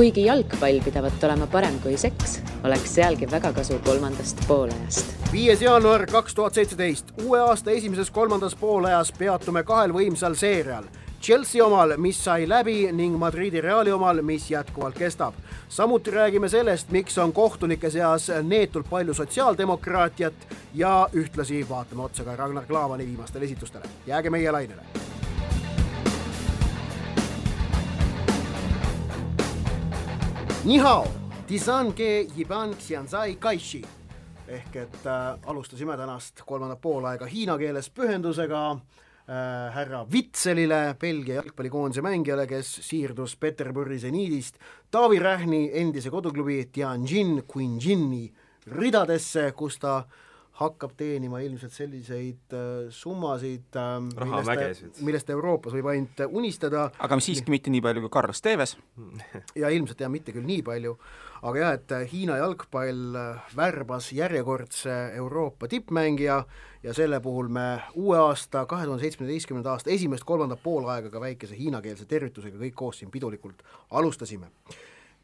kuigi jalgpall pidavat olema parem kui seks, oleks sealgi väga kasu kolmandast poolajast. viies jaanuar kaks tuhat seitseteist, uue aasta esimeses kolmandas poolajas peatume kahel võimsal seerial Chelsea omal, mis sai läbi ning Madridi Reali omal, mis jätkuvalt kestab. samuti räägime sellest, miks on kohtunike seas neetult palju sotsiaaldemokraatiat ja ühtlasi vaatame otsa ka Ragnar Klavani viimastele esitustele. jääge meie lainele. Nihao, Disan ge Yiban Xianzai Kaishi. Ehk et äh, alustasime tänast kolmandat poolaega hiina keeles pühendusega äh, härra Vitselile, Belgia jalgpallikoondise mängijale, kes siirdus Peterburi seniidist Taavi Rähni endise koduklubi Tianjin Qinjini ridadesse, kus ta hakkab teenima ilmselt selliseid äh, summasid äh,, millest, millest Euroopas võib ainult unistada. aga mis siiski mitte nii palju kui Carlos Tevez. ja ilmselt jah, mitte küll nii palju, aga jah, et Hiina jalgpall värbas järjekordse Euroopa tippmängija ja selle puhul me uue aasta, kahe tuhande seitsmeteistkümnenda aasta esimest kolmandat poolaega ka väikese hiinakeelse tervitusega kõik koos siin pidulikult alustasime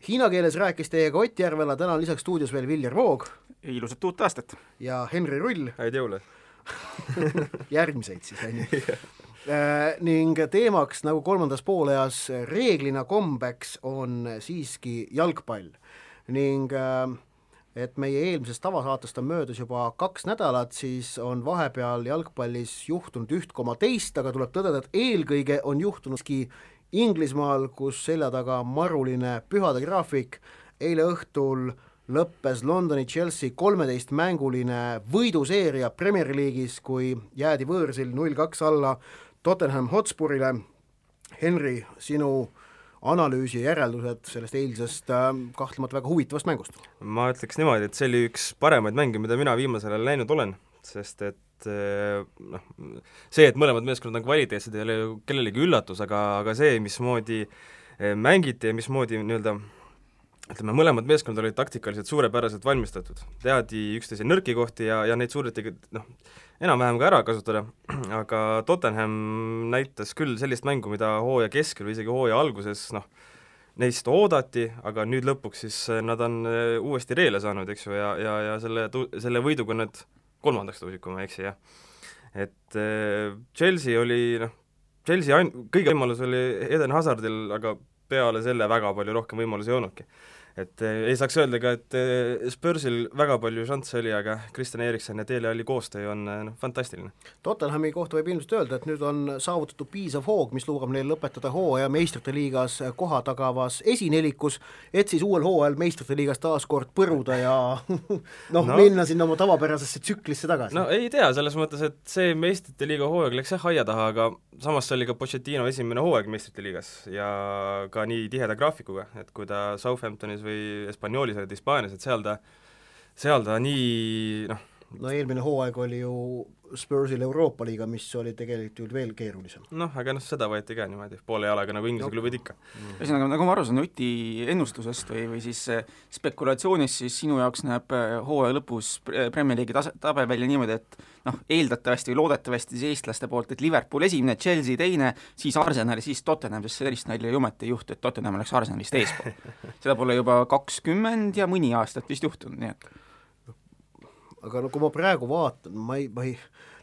Hiina keeles rääkis teiega Ott Järvela, täna on lisaks stuudios veel Viljar Voog. ilusat uut aastat! ja Henri Rull. häid jõule järgmiseid siis, on ju äh, ning teemaks, nagu kolmandas pooleas reeglina kombeks, on siiski jalgpall. ning äh, et meie eelmisest tavasaatest on möödas juba kaks nädalat, siis on vahepeal jalgpallis juhtunud üht koma teist, aga tuleb tõdeda, et eelkõige on juhtunudki Inglismaal, kus selja taga maruline pühade graafik, eile õhtul lõppes Londoni Chelsea kolmeteistmänguline võiduseeria Premier League'is, kui jäädi võõrsil null kaks alla Tottenham Hotspurile. Henri, sinu analüüsi ja järeldused sellest eilsest äh, kahtlemata väga huvitavast mängust? ma ütleks niimoodi, et see oli üks paremaid mänge, mida mina viimasel ajal näinud olen, sest et et eh, noh, see, et mõlemad meeskonnad on kvaliteetsed, ei ole ju kellelegi üllatus, aga, aga see, mismoodi eh, mängiti ja mismoodi nii-öelda ütleme, mõlemad meeskonnad olid taktikaliselt suurepäraselt valmistatud, teadi üksteise nõrki kohti ja, ja neid suudeti noh, enam-vähem ka ära kasutada, aga Tottenham näitas küll sellist mängu, mida hooaja keskel või isegi hooaja alguses noh, neist oodati, aga nüüd lõpuks siis nad on eh, uuesti reele saanud, eks ju, ja, ja, ja selle, selle võiduga nad kolmandaks tõusid, kui ma ei eksi, jah. et äh, Chelsea oli noh, Chelsea ain-, kõige võimalus oli Eden Hazardil, aga peale selle väga palju rohkem võimalusi ei olnudki et eh, ei saaks öelda ka, et eh, Spursil väga palju šansse oli, aga Kristjan Erikson ja Dele Alli koostöö on eh, noh, fantastiline. Tottenhami kohta võib ilmselt öelda, et nüüd on saavutatud piisav hoog, mis lubab neil lõpetada hooaja meistrite liigas koha tagavas esinelikus, et siis uuel hooajal meistrite liigas taas kord põruda ja noh no, no, minna sinna oma tavapärasesse tsüklisse tagasi. no ei tea, selles mõttes, et see meistrite liiga hooaeg läks jah aia taha, aga samas see oli ka Pochettino esimene hooaeg meistrite liigas ja ka nii tiheda graafikuga, et kui ta Southamptonis või Hispaanias, et seal ta, seal ta nii noh, no eelmine hooaeg oli ju Spursil Euroopa liiga, mis oli tegelikult ju veel keerulisem. noh, aga noh, seda võeti ka niimoodi poole jalaga, nagu Inglise no. klubid ikka. ühesõnaga, nagu ma aru saan Oti ennustusest või, või siis äh, spekulatsioonist, siis sinu jaoks näeb äh, hooaja lõpus Premier League'i tase, tabel välja niimoodi, et noh, eeldatavasti või loodetavasti siis eestlaste poolt, et Liverpool esimene, Chelsea teine, siis Arsenal ja siis Tottenham, sest sellist nalja ju ometi ei juhtu, et Tottenham oleks Arsenalist eespool. seda pole juba kakskümmend ja mõni aastat vist juhtunud, nii et aga no kui ma praegu vaatan, ma ei, ma ei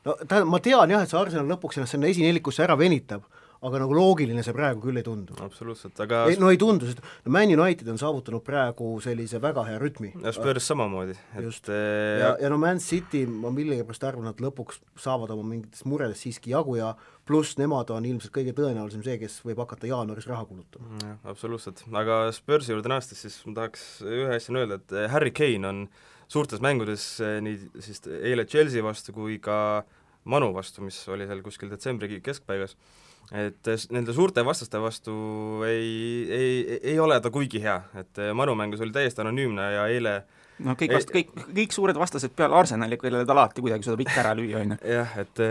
no tähendab, ma tean jah, et see Arsenal lõpuks ennast sinna esinelikusse ära venitab, aga nagu loogiline see praegu küll ei tundu. absoluutselt, aga ei, no ei tundu, sest no Man United on saavutanud praegu sellise väga hea rütmi. ja Spurs samamoodi. just, eh, ja, ja no Man City, ma millegipärast arvan, et lõpuks saavad oma mingitest muredest siiski jagu ja pluss nemad on ilmselt kõige tõenäolisem see, kes võib hakata jaanuaris raha kulutama. jah, absoluutselt, aga Spursi juurde naastes siis ma tahaks ühe asja öelda, et eh, Harry Kane on suurtes mängudes eh, nii siis eile Chelsea vastu kui ka Manu vastu, mis oli seal kuskil detsembri keskpaigas, et nende suurte vastaste vastu ei, ei, ei ole ta kuigi hea, et Manu mängus oli täiesti anonüümne ja eile noh, kõik vast-, kõik, kõik suured vastased peale Arsenali, kellele ta alati kuidagi suudab ikka ära lüüa, on ju. jah, et,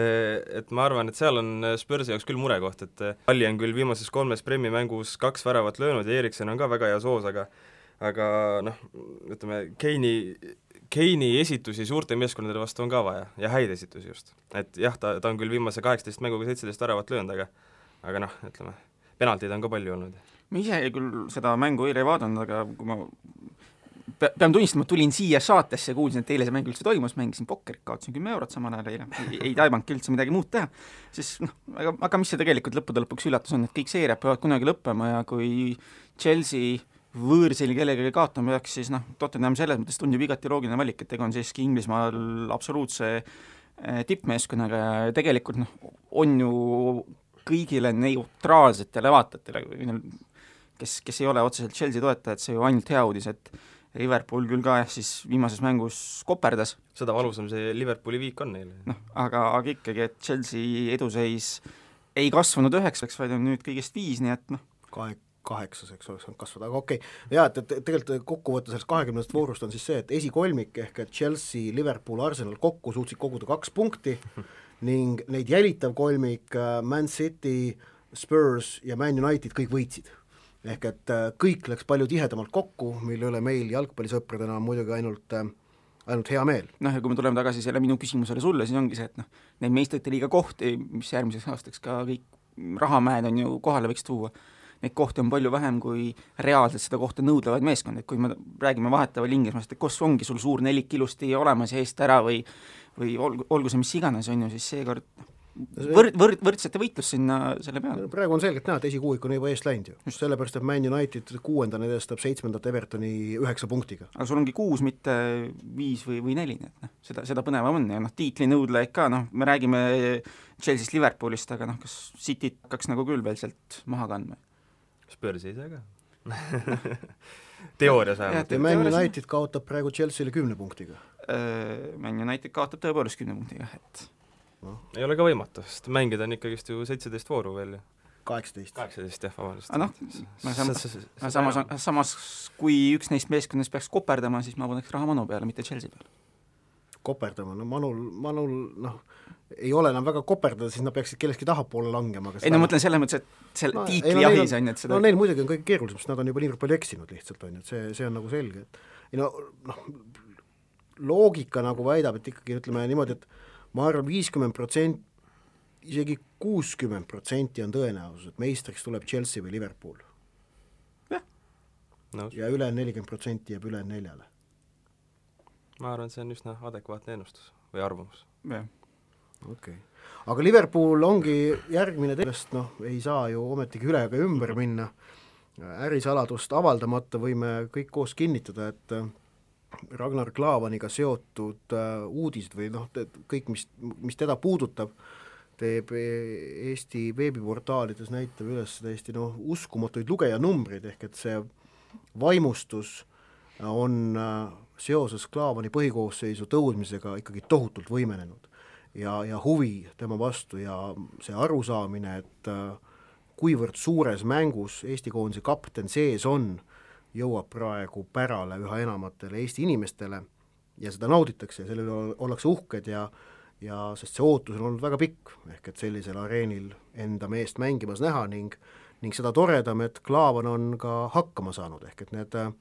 et ma arvan, et seal on Spursi jaoks küll murekoht, et Alli on küll viimases kolmes Premi mängus kaks väravat löönud ja Erikson on ka väga hea soos, aga aga noh, ütleme, Keini Keini esitusi suurte meeskondade vastu on ka vaja ja häid esitusi just. et jah, ta, ta on küll viimase kaheksateist mänguga seitseteist väravat löönud, aga aga noh, ütleme, penaltid on ka palju olnud. ma ise küll seda mängu eile ei vaadanud, aga kui ma pean tunnistama, tulin siia saatesse, kuulsin, et eile see mäng üldse toimus, mängisin pokkerit, kaotasin kümme eurot samal ajal eile, ei taibanudki üldse midagi muud teha, siis noh, aga, aga mis see tegelikult lõppude lõpuks üllatus on, et kõik seeriad peavad kunagi lõppema ja kui Chelsea võõrsil kellegagi kaotama peaks, siis noh, Tottenham selles mõttes tundub igati loogiline valik, et tegu on siiski Inglismaal absoluutse eh, tippmeeskonnaga ja tegelikult noh, on ju kõigile neutraalsetele vaatajatele, kes, kes ei ole otseselt Chelsea toetajad, see ju ainult hea uudis, et Liverpool küll ka jah, siis viimases mängus koperdas. seda valusam see Liverpooli viik on neile. noh, aga, aga ikkagi, et Chelsea eduseis ei kasvanud üheksaks, vaid on nüüd kõigest viis, nii et noh, kahe, kaheksaseks oleks saanud kasvada, aga okei okay., jaa, et, et tegelikult kokkuvõte sellest kahekümnendast voorust on siis see, et esikolmik ehk et Chelsea, Liverpool, Arsenal kokku suutsid koguda kaks punkti ning neid jälitav kolmik äh, Man City, Spurs ja Man United kõik võitsid ehk et äh, kõik läks palju tihedamalt kokku, mille üle meil jalgpallisõpradena on muidugi ainult äh, ainult hea meel. noh, ja kui me tuleme tagasi selle minu küsimusele sulle, siis ongi see, et noh, neid meistrite liiga kohti, mis järgmiseks aastaks ka kõik rahamäed on ju kohale võiks tuua, neid kohti on palju vähem kui reaalselt seda kohta nõudlevaid meeskondi, et kui me räägime vahetavalt Inglismaast, et kus ongi sul suur nelik ilusti olemas ja eest ära või või olgu, olgu see mis iganes, on ju, siis seekord noh, võrd-, võrd-, võrdsete võitlus sinna selle peale. praegu on selgelt näha, et esikuuik on juba eest läinud ju, sellepärast, et Man United kuuendana edestab seitsmendat Evertoni üheksa punktiga. aga sul ongi kuus, mitte viis või, või neli, nii et noh, seda, seda põnevam on ja noh, tiitlinõudlejaid ka, noh, me räägime Chelsea'st, Liverpoolist, aga noh, kas Cityt hakkaks nagu küll veel sealt maha kandma? Spursi ei saa ka teoorias vähemalt. Man United kaotab praegu Chelsea'le kümne punktiga. Äh, Man United kaotab tõepoolest kümne punktiga, et no.. ei ole ka võimatu, sest mängida on ikkagist ju seitseteist vooru veel ju. kaheksateist. kaheksateist jah, vabandust. noh, samas, samas, samas kui üks neist meeskondadest peaks koperdama, siis ma paneks raha Manu peale, mitte Chelsea peale. Koperdama, no Manul, Manul noh, ei ole enam väga koperdada, siis nad peaksid kellestki tahapoole langema, aga ei no ma mõtlen selles mõttes, et seal no, tiitlijahis on ju, et seda no neil muidugi on kõige keerulisem, sest nad on juba niivõrd palju eksinud lihtsalt, on ju, et see, see on nagu selge, et ei no noh, loogika nagu väidab, et ikkagi ütleme niimoodi, et ma arvan, viiskümmend protsenti, isegi kuuskümmend protsenti on tõenäosus, et meistriks tuleb Chelsea või Liverpool. jah. ja ülejäänud nelikümmend protsenti jääb ülejäänud neljale. Ma arvan, et see on üsna adekvaatne ennustus või arvamus. jah. okei okay. aga Liverpool ongi järgmine teemast, noh, ei saa ju ometigi üle ega ümber minna, ärisaladust avaldamata võime kõik koos kinnitada, et Ragnar Klavaniga seotud äh, uudised või noh, kõik, mis, mis teda puudutab, teeb e-, Eesti veebiportaalides, näitab üles täiesti noh, uskumatuid lugejanumbreid, ehk et see vaimustus on äh, seoses Klavani põhikoosseisu tõudmisega ikkagi tohutult võimenenud. ja, ja huvi tema vastu ja see arusaamine, et äh, kuivõrd suures mängus Eesti koondise kapten sees on, jõuab praegu pärale üha enamatele Eesti inimestele ja seda nauditakse ja selle üle ollakse uhked ja ja sest see ootus on olnud väga pikk, ehk et sellisel areenil enda meest mängimas näha ning ning seda toredam, et Klaavan on ka hakkama saanud, ehk et need äh,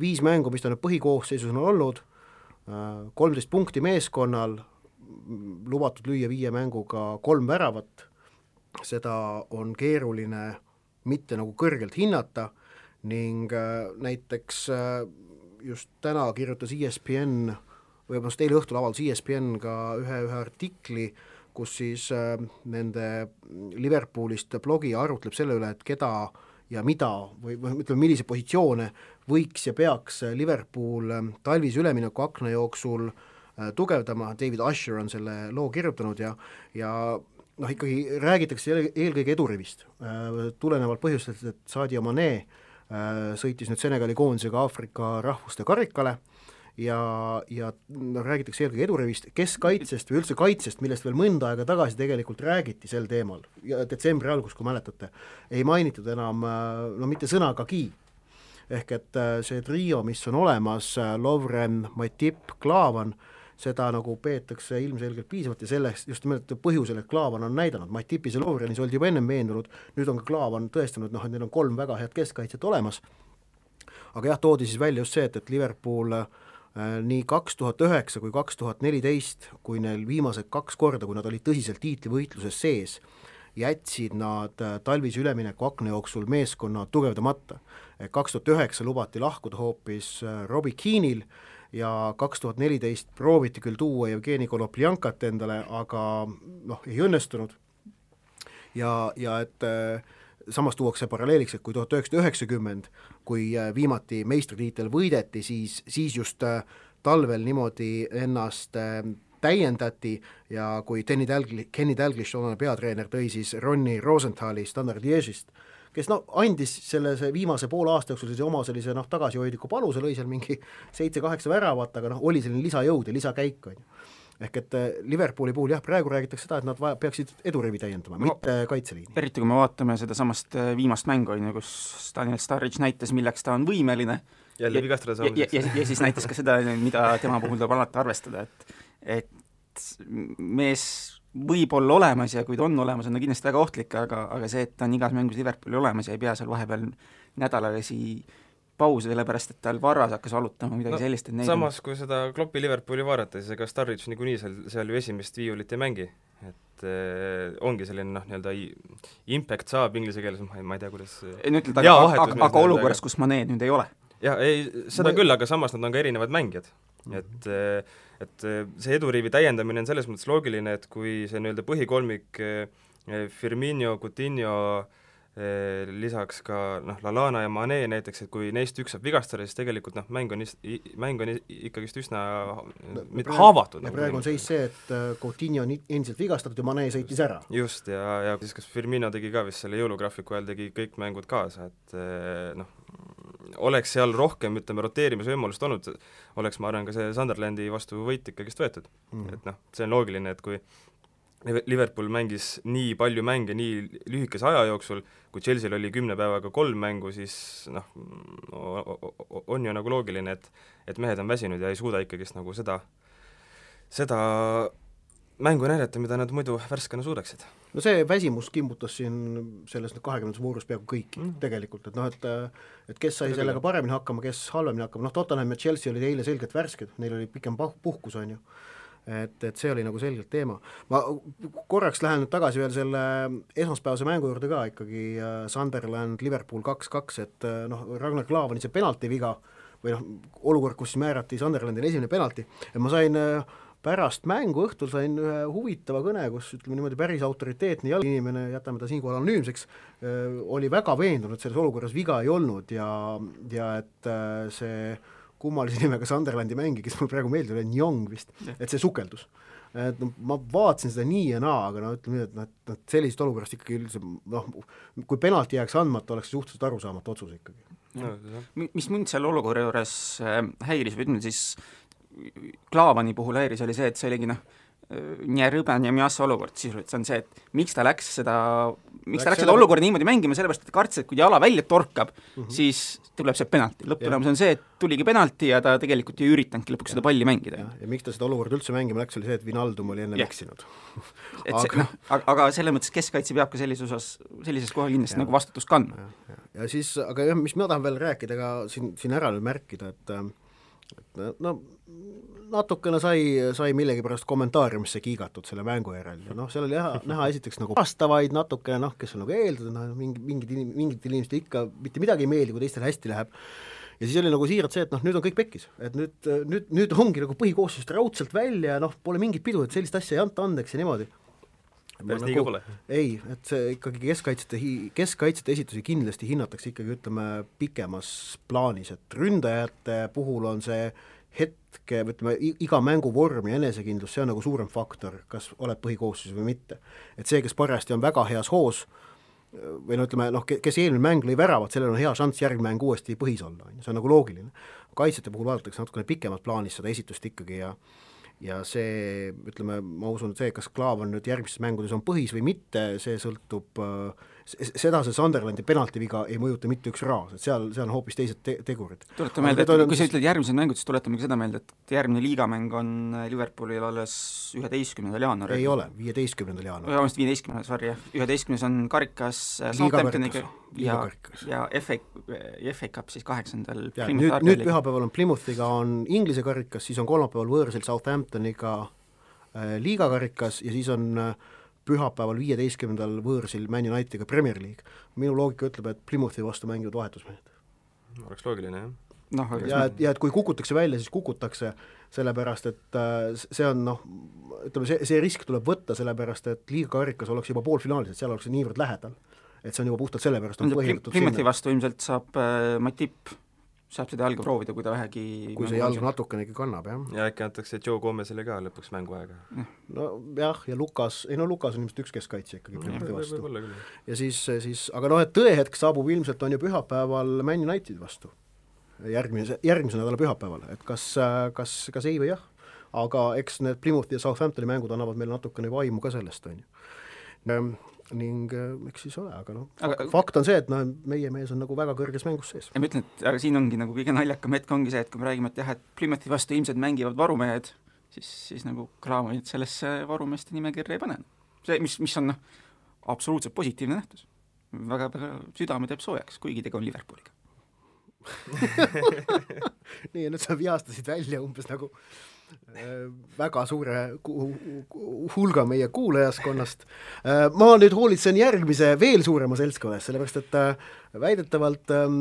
viis mängu, mis ta nüüd põhikoosseisus on olnud, äh, kolmteist punkti meeskonnal, lubatud lüüa viie mänguga kolm väravat, seda on keeruline mitte nagu kõrgelt hinnata ning äh, näiteks äh, just täna kirjutas ESPN või vabandust, eile õhtul avaldas ESPN ka ühe, ühe artikli, kus siis äh, nende Liverpoolist blogija arutleb selle üle, et keda ja mida või, või ütleme, milliseid positsioone võiks ja peaks Liverpool talvise ülemineku akna jooksul tugevdama, David Usher on selle loo kirjutanud ja, ja noh, ikkagi räägitakse eelkõige edurivist, tulenevalt põhjustest, et Sadio Mane äh, Äh, sõitis nüüd Senegali koondisega Aafrika rahvuste karikale ja, ja noh, räägitakse eelkõige edurivist, keskkaitsest või üldse kaitsest, millest veel mõnda aega tagasi tegelikult räägiti sel teemal. Ja detsembri algus, kui mäletate, ei mainitud enam äh, no mitte sõnagagi. ehk et äh, see trio, mis on olemas, Lovren, Matip, Klaavan, seda nagu peetakse ilmselgelt piisavalt ja selleks just nimelt põhjusel, et Klaavan on näidanud, Matipis ja Lovrenis oldi juba ennem veendunud, nüüd on ka Klaavan tõestanud, noh, et neil on kolm väga head keskkaitset olemas, aga jah, toodi siis välja just see, et, et Liverpool äh, nii kaks tuhat üheksa kui kaks tuhat neliteist, kui neil viimased kaks korda, kui nad olid tõsiselt tiitlivõitluses sees, jätsid nad äh, talvise ülemineku akna jooksul meeskonna tugevdamata. kaks tuhat üheksa lubati lahkuda hoopis äh, Robbie Keenil ja kaks tuhat neliteist prooviti küll tuua Jevgeni Kolopljankat endale, aga noh, ei õnnestunud ja, ja et äh, samas tuuakse paralleeliks, et kui tuhat üheksasada üheksakümmend, kui äh, viimati meistritiitel võideti, siis, siis just äh, talvel niimoodi ennast täiendati ja kui Kenny Dalgli-, Kenny Dalglish, toonane peatreener, tõi siis Ronnie Rosenthali Standard Liège'ist, kes noh, andis selle, see viimase poole aasta jooksul siis oma sellise noh, tagasihoidliku panuse, lõi seal mingi seitse-kaheksa väravat, aga noh, oli selline lisajõud ja lisakäik, on ju ehk et äh, Liverpooli puhul jah, praegu räägitakse seda, et nad vaja, peaksid edurivi täiendama no,, mitte kaitseliini. eriti kui me vaatame sedasamast äh, viimast mängu, on ju, kus Daniel Sturridge näitas, milleks ta on võimeline, jälle vigastada saamiseks. ja, ja, ja siis näitas ka seda, mida tema puhul tuleb alati arvestada, et et mees võib olla olemas ja kui ta on olemas, on ta kindlasti väga ohtlik, aga, aga see, et ta on igas mängus Liverpooli olemas ja ei pea seal vahepeal nädalalisi pausi, sellepärast et tal varras hakkas valutama, midagi no, sellist, et neid samas, kui seda Kloppi Liverpooli vaadata, siis ega Sturridge niikuinii seal, seal ju esimest viiulit ei mängi. et äh, ongi selline noh, nii-öelda impact saab inglise keeles, ma ei, ma ei tea, kuidas ei no ütled, aga, aga, aga, olukorras, kus Mane nüüd ei ole? jah, ei, seda ma... küll, aga samas nad on ka erinevad mängijad mm. -hmm. et äh, et äh, see eduriivi täiendamine on selles mõttes loogiline, et kui see nii-öelda põhikolmik Firmino, Coutinho äh, Eh, lisaks ka noh, Lalana ja Mane näiteks, et kui neist üks saab vigastada, siis tegelikult noh, mäng on, mäng on ikkagist üsna no, mitte haavatud. ja nagu praegu on seis see, et äh, Coutinho on endiselt vigastatud ja Mane sõitis ära. just, ja, ja siis kas Firmino tegi ka vist selle jõulugraafiku ajal, tegi kõik mängud kaasa, et eh, noh, oleks seal rohkem, ütleme, roteerimisvõimalust olnud, oleks ma arvan, ka see Sunderlandi vastu võit ikkagist võetud mm.. et noh, see on loogiline, et kui Liverpool mängis nii palju mänge nii lühikese aja jooksul, kui Chelsea'l oli kümne päevaga kolm mängu, siis noh, on ju nagu loogiline, et et mehed on väsinud ja ei suuda ikkagist nagu seda, seda mängu näidata, mida nad muidu värskena suudaksid. no see väsimus kimbutas siin selles kahekümnendas voorus peaaegu kõiki mm. tegelikult, et noh, et et kes sai sellega paremini hakkama, kes halvemini hakkama, noh Tottenham ja Chelsea olid eile selgelt värsked, neil oli pikem puhkus, on ju et, et see oli nagu selgelt teema. ma korraks lähen nüüd tagasi veel selle esmaspäevase mängu juurde ka ikkagi, äh, Sunderland, Liverpool kaks-kaks, et äh, noh, Ragnar Klavani see penaltiviga või noh, olukord, kus määrati Sunderlandile esimene penalti, et ma sain äh, pärast mängu õhtul sain ühe huvitava kõne, kus ütleme niimoodi, päris autoriteetne jalginimene, jätame ta siinkohal anonüümseks, oli väga veendunud, selles olukorras viga ei olnud ja, ja et see kummalise nimega Sunderlandi mängija, kes mulle praegu meeldib, oli Njong vist, et see sukeldus. et noh, ma vaatasin seda nii ja naa, aga no ütleme nii, et noh, et noh, sellisest olukorrast ikkagi üldse noh, kui penalti jääks andmata, oleks see suhteliselt arusaamatu otsus ikkagi. Mis mind selle olukorra juures äh, häiris või ütleme siis Klaavani puhul häiris, oli see, et see oligi noh, nii rõbe, nii mjassa olukord sisuliselt, see on see, et miks ta läks seda, miks läks ta läks seda olukorda niimoodi mängima, sellepärast et ta kartis, et kui jala välja torkab mm, -hmm. siis tuleb see penalti, lõpptulemus on see, et tuligi penalti ja ta tegelikult ei üritanudki lõpuks ja. seda palli mängida. ja miks ta seda olukorda üldse mängima läks, oli see, et Vinaldum oli enne eksinud et see, noh, aga, aga selles mõttes keskkaitse peab ka sellises osas, sellises kohal kindlasti ja. nagu vastutust kandma. ja siis, aga jah, mis ma tahan veel rääkida ka siin, siin ära nüüd märkida, et et no natukene sai, sai millegipärast kommentaariumisse kiigatud selle mängu järel. Ja noh, seal oli näha, näha esiteks nagu vastavaid natukene noh, kes on nagu eeldada, noh mingi, mingid inim-, mingitel inimestel ikka mitte midagi ei meeldi, kui teistel hästi läheb, ja siis oli nagu siiralt see, et noh, nüüd on kõik pekkis, et nüüd, nüüd, nüüd ongi nagu põhikoosseisust raudselt välja ja noh, pole mingit pidu, et sellist asja ei anta andeks ja niimoodi päris nii ka pole? ei, et see ikkagi keskkaitsjate keskkaitsjate esitusi kindlasti hinnatakse ikkagi ütleme, pikemas plaanis, et ründajate puhul on see hetk, ütleme, iga mänguvorm ja enesekindlus, see on nagu suurem faktor, kas oled põhikoosseisus või mitte. et see, kes parajasti on väga heas hoos, või no ütleme noh, kes eelmine mäng lõi väravat, sellel on hea šanss järgmine mäng uuesti põhis olla, on ju, see on nagu loogiline. kaitsjate puhul vaadatakse natukene pikemat plaanis seda esitust ikkagi ja ja see, ütleme, ma usun, et see, kas Klaav on nüüd järgmistes mängudes on põhis või mitte, see sõltub äh, seda see Sunderlandi penaltiviga ei mõjuta mitte üks raas, et seal, seal on hoopis teised te tegurid. tuleta meelde, et kui sa ütled järgmised mängud, siis tuletame ka seda meelde, et järgmine liigamäng on Liverpoolil alles üheteistkümnendal jaanuaril. ei ole, viieteistkümnendal jaanuaril. vabandust, viieteistkümnendal, sorry, jah, üheteistkümnes on karikas Southamptoniga ja, ja FA, FA Cup siis kaheksandal nüüd, nüüd pühapäeval on Plymouthiga on Inglise karikas, siis on kolmapäeval võõrsil Southamptoniga äh, liigakarikas ja siis on äh, pühapäeval, viieteistkümnendal võõrsil Man Unitediga Premier League. minu loogika ütleb, et Plymouthi vastu mängivad vahetusmehed. oleks loogiline, jah. noh, ja et, ja et kui kukutakse välja, siis kukutakse, sellepärast et äh, see on noh, ütleme, see, see risk tuleb võtta, sellepärast et liiga karikas oleks juba poolfinaalis, et seal oleks see niivõrd lähedal. et see on juba puhtalt sellepärast on põhjendatud Plymouthy vastu ilmselt saab äh, Matip saab seda jalga proovida, kui ta vähegi kui see jalg natukenegi kannab, jah. ja äkki antakse Joe Gomezile ka lõpuks mänguaega. nojah, ja Lukas, ei no Lukas on ilmselt üks keskkaitsja ikkagi Priimati vastu. ja siis, siis, aga noh, et tõehetk saabub ilmselt, on ju pühapäeval Man Unitedi vastu. järgmise, järgmise nädala pühapäeval, et kas, kas, kas ei või jah. aga eks need Plymouthi ja Southamptoni mängud annavad meile natukene vaimu ka sellest, on ju ning äh, eks siis ole, aga noh, fakt on see, et noh, meie mees on nagu väga kõrges mängus sees. ja ma ütlen, et aga siin ongi nagu kõige naljakam hetk ongi see, et kui me räägime, et jah, et Plymouthi vastu ilmselt mängivad varumehed, siis, siis nagu Kraamonit sellesse varumeeste nimekirja ei pane. see, mis, mis on noh, absoluutselt positiivne nähtus. väga, väga südame teeb soojaks, kuigi tegu on Liverpooliga nii, ja nüüd sa vihastasid välja umbes nagu Äh, väga suure hulga meie kuulajaskonnast. Äh, ma nüüd hoolitsen järgmise veel suurema seltskonna eest, sellepärast et äh, väidetavalt ähm,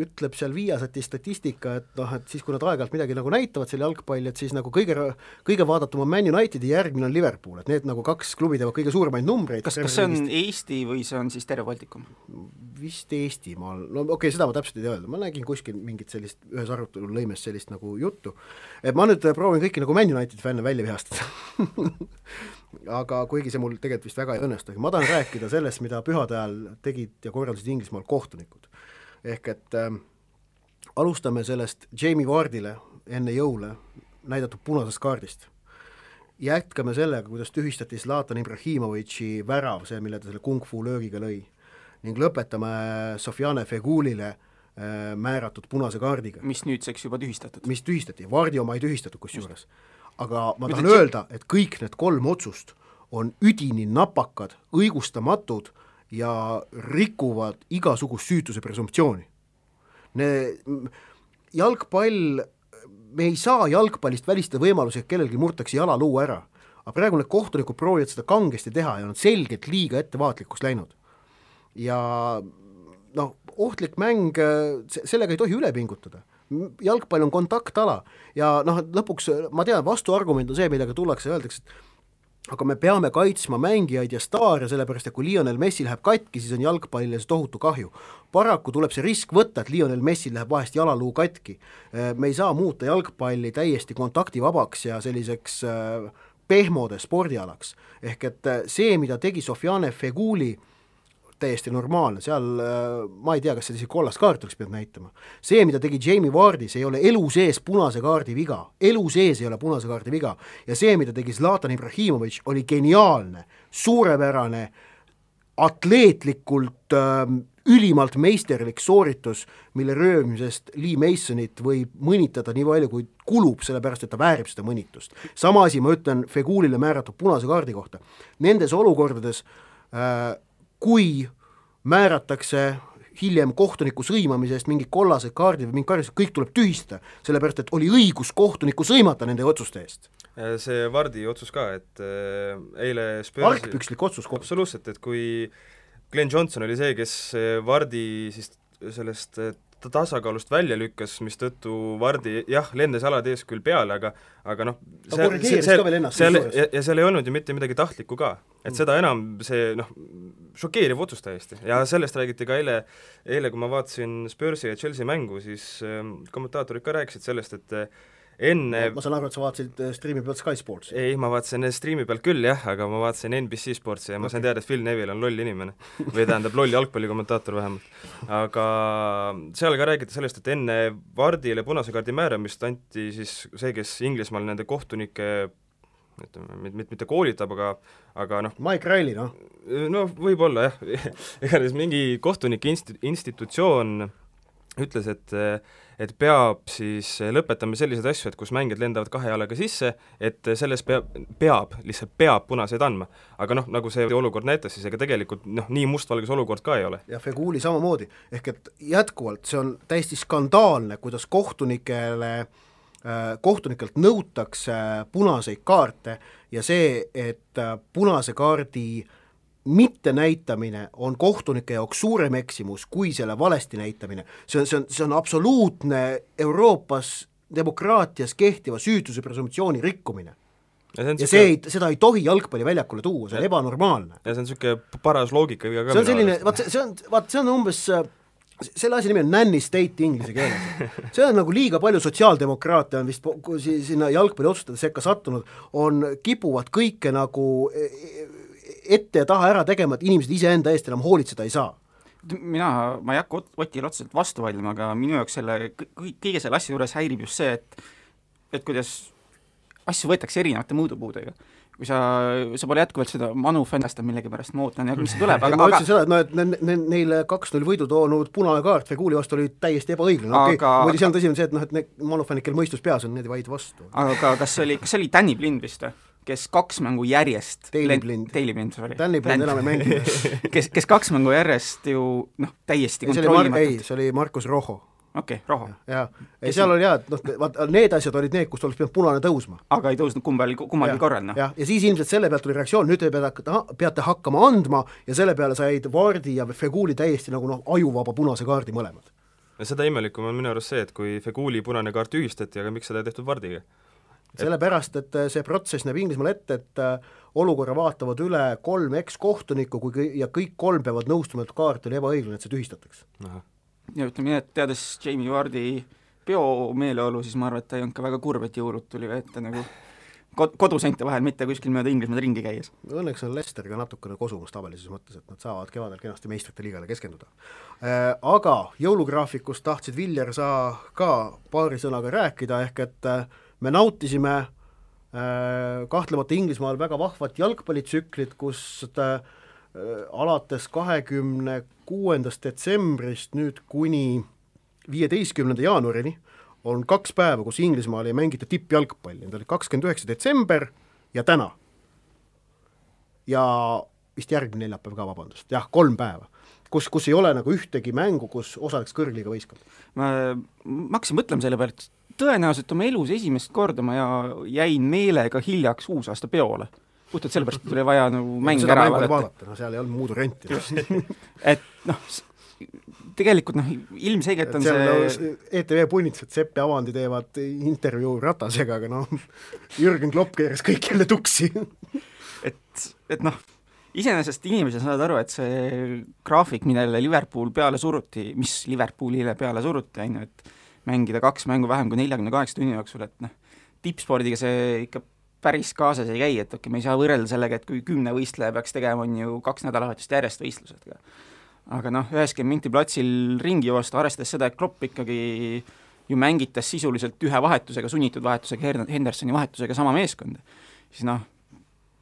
ütleb seal Viasati statistika, et noh, et siis, kui nad aeg-ajalt midagi nagu näitavad seal jalgpalli, et siis nagu kõige, kõige vaadatum on Man United ja järgmine on Liverpool, et need nagu kaks klubi teevad kõige suuremaid numbreid. kas, kas see on Eesti või see on siis terve Baltikum? vist Eestimaal, no okei okay,, seda ma täpselt ei tea öelda, ma nägin kuskil mingit sellist, ühes arutelu lõimes sellist nagu juttu, et ma nüüd proovin kõiki nagu Man Unitedi fänne välja vihastada aga kuigi see mul tegelikult vist väga ei õnnestugi, ma tahan rääkida sellest, mida pühade ajal tegid ja korraldasid Inglismaal kohtunikud. ehk et äh, alustame sellest Jamie Wardile enne jõule näidatud punasest kaardist. jätkame sellega, kuidas tühistati Zlatan Ibrahimovitši värav, see, mille ta selle kung-fu löögiga lõi. ning lõpetame Sofjane Fegulile äh, määratud punase kaardiga. mis nüüdseks juba tühistatud? mis tühistati, Vardi oma ei tühistatud kusjuures aga ma tahan öelda, et kõik need kolm otsust on üdini napakad, õigustamatud ja rikuvad igasugust süütuse presumptsiooni. jalgpall, me ei saa jalgpallist välistada võimalusi, et kellelgi murtakse jalaluu ära. aga praegu need kohtunikud proovivad seda kangesti teha ja on selgelt liiga ettevaatlikuks läinud. ja noh, ohtlik mäng, sellega ei tohi üle pingutada jalgpall on kontaktala ja noh, lõpuks ma tean, vastuargument on see, millega tullakse ja öeldakse, et aga me peame kaitsma mängijaid ja staare, sellepärast et kui Lionel Messi läheb katki, siis on jalgpallile see tohutu kahju. paraku tuleb see risk võtta, et Lionel Messil läheb vahest jalaluu katki. me ei saa muuta jalgpalli täiesti kontaktivabaks ja selliseks äh, pehmode spordialaks. ehk et äh, see, mida tegi Sofjane Feguli äh, täiesti normaalne, seal äh, ma ei tea, kas seal isegi kollast kaarti oleks pidanud näitama. see, mida tegi Jamie Vardi, see ei ole elu sees punase kaardi viga, elu sees ei ole punase kaardi viga ja see, mida tegi Zlatan Ibrahimovitš, oli geniaalne, suurepärane, atleetlikult äh, ülimalt meisterlik sooritus, mille röövimisest Lee Masonit võib mõnitada nii palju, kui kulub, sellepärast et ta väärib seda mõnitust. sama asi ma ütlen Fegulile määratud punase kaardi kohta. Nendes olukordades äh, kui määratakse hiljem kohtuniku sõimamise eest mingid kollased kaardid või mingi karistus, kõik tuleb tühistada, sellepärast et oli õigus kohtunikku sõimata nende otsuste eest. see Vardi otsus ka, et äh, eile Spursi... argpükslik otsus. absoluutselt, et kui Glen Johnson oli see, kes Vardi siis sellest ta tasakaalust välja lükkas, mistõttu Vardi jah, lendas jalad ees küll peale, aga aga noh, seal, seal, seal ja, ja seal ei olnud ju mitte midagi tahtlikku ka. et seda enam see noh, šokeeriv otsus täiesti ja sellest räägiti ka eile, eile kui ma vaatasin Spursi ja Chelsea mängu, siis äh, kommentaatorid ka rääkisid sellest, et äh, enne ma saan aru, et sa vaatasid äh, striimi pealt Sky Sportsi? ei, ma vaatasin striimi pealt küll jah, aga ma vaatasin NBC Sportsi ja ma okay. sain teada, et Phil Neville on loll inimene. või tähendab, loll jalgpallikommentaator vähemalt. aga seal ka räägiti sellest, et enne Vardile punase kaardi määramist anti siis see, kes Inglismaal nende kohtunike ütleme, mitte, mitte koolitab, aga aga noh Mike Riley, noh? no võib-olla jah igatahes mingi kohtunike insti-, institutsioon ütles, et et peab siis lõpetama selliseid asju, et kus mängijad lendavad kahe jalaga sisse, et selles peab, peab, lihtsalt peab punaseid andma. aga noh, nagu see olukord näitas, siis ega tegelikult noh, nii mustvalge see olukord ka ei ole. ja Feguli samamoodi, ehk et jätkuvalt see on täiesti skandaalne, kuidas kohtunikele äh, kohtunikelt nõutakse punaseid kaarte ja see, et äh, punase kaardi mittenäitamine on kohtunike jaoks suurem eksimus kui selle valesti näitamine, see on, see on, see on absoluutne Euroopas demokraatias kehtiva süütuse presumptsiooni rikkumine ja ja see ei, seda ei tohi jalgpalliväljakule tuua, see on ebanormaalne. ja see on niisugune paras loogikaviga ka see on selline, vaat see, see on, vaat see on umbes selle asja nimi on nanny state inglise keeles. see on nagu liiga palju sotsiaaldemokraate on vist sinna jalgpalliotsuste sekka sattunud, on, kipuvad kõike nagu eh, ette ja taha ära tegema, et inimesed iseenda eest enam hoolitseda ei saa. mina, ma ei hakka Ot- Otile otseselt vastu vaidlema, aga minu jaoks selle, kõige selle asja juures häirib just see, et et kuidas asju võetakse erinevate mõõdupuudega. kui sa, sa pole jätkuvalt seda Manu fännastanud millegipärast, ma ootan, mis tuleb, aga aga, ma aga ütlesin seda, et noh, et ne, ne, neile kaks-null võidu toonud punane kaart Feguli vastu oli täiesti ebaõiglane, okei okay, Aga- muidugi see on tõsi, on see, et noh, et need manufännid, kel mõistus peas on, need ei vaidle vastu. aga kas see oli, kas see oli Danny Blind vist või? Kes kaks mängu järjest Daley Blind. Daley Blind, sorry. Danny Blind enam ei mängi. kes, kes kaks mängu järjest ju noh, täiesti ei, see oli Mar-, ei, kontrollimatult see oli Markus Roho. okei okay,, Roho. jaa, ei seal oli jaa, et noh, vaata need asjad olid need, kust oleks pidanud punane tõusma. aga ei tõusnud kumbal, kummalgi korral, noh. jah, ja siis ilmselt selle pealt tuli reaktsioon, nüüd te peate, peate hakkama andma ja selle peale said Vardi ja Feguli täiesti nagu noh, ajuvaba punase kaardi mõlemad. seda imelikum on minu arust see, et kui Feguli punane kaart tühistati, aga miks seda ei tehtud Vardiga? Sellepärast, et äh, see protsess näeb Inglismaal ette, et äh, olukorra vaatavad üle kolm ekskohtunikku, kui ja kõik kolm peavad nõustuma, et kaart oli ebaõiglane, et see tühistataks. ja ütleme nii, et teades Jamie Vardi peomeeleolu, siis ma arvan, et ta ei olnud ka väga kurb, et jõulud tuli ette nagu kod-, koduseinte vahel, mitte kuskil mööda Inglismaad ringi käies. Õnneks on Leicester ka natukene kosumas tabelis selles mõttes, et nad saavad kevadel kenasti meistrite liigale keskenduda. Äh, Aga jõulugraafikust tahtsid Viljar sa ka paari sõnaga rääkida, ehk et äh, me nautisime äh, kahtlemata Inglismaal väga vahvat jalgpallitsüklit, kus äh, alates kahekümne kuuendast detsembrist nüüd kuni viieteistkümnenda jaanuarini on kaks päeva, kus Inglismaal ei mängita tippjalgpalli, need olid kakskümmend üheksa detsember ja täna. ja vist järgmine neljapäev ka, vabandust, jah, kolm päeva. kus, kus ei ole nagu ühtegi mängu, kus osaleks kõrgliiga võistkond. ma, ma hakkasin mõtlema selle peale, et tõenäoliselt oma elus esimest korda ma jäin meelega hiljaks uusaasta peole. puhtalt sellepärast, et tuli vaja nagu mäng seda ära oli vaadata. no seal ei olnud muud varianti. et noh, tegelikult noh, ilmselgelt on see see... ETV punnitas, et Sepp ja Avandi teevad intervjuu Ratasega, aga noh, Jürgen Klopp keeras kõik jälle tuksi et, et noh, iseenesest inimesed saavad aru, et see graafik, millele Liverpool peale suruti, mis Liverpoolile peale suruti, on ju, et mängida kaks mängu vähem kui neljakümne kaheksa tunni jooksul, et noh, tippspordiga see ikka päris kaasas ei käi, et okei okay,, me ei saa võrrelda sellega, et kui kümne võistleja peaks tegema, on ju kaks nädalavahetust järjest võistlused. aga noh, üheksakümmend minti platsil ringi joosta, arvestades seda, et Klopp ikkagi ju mängitas sisuliselt ühe vahetusega, sunnitud vahetusega, Hendersoni vahetusega sama meeskonda, siis noh,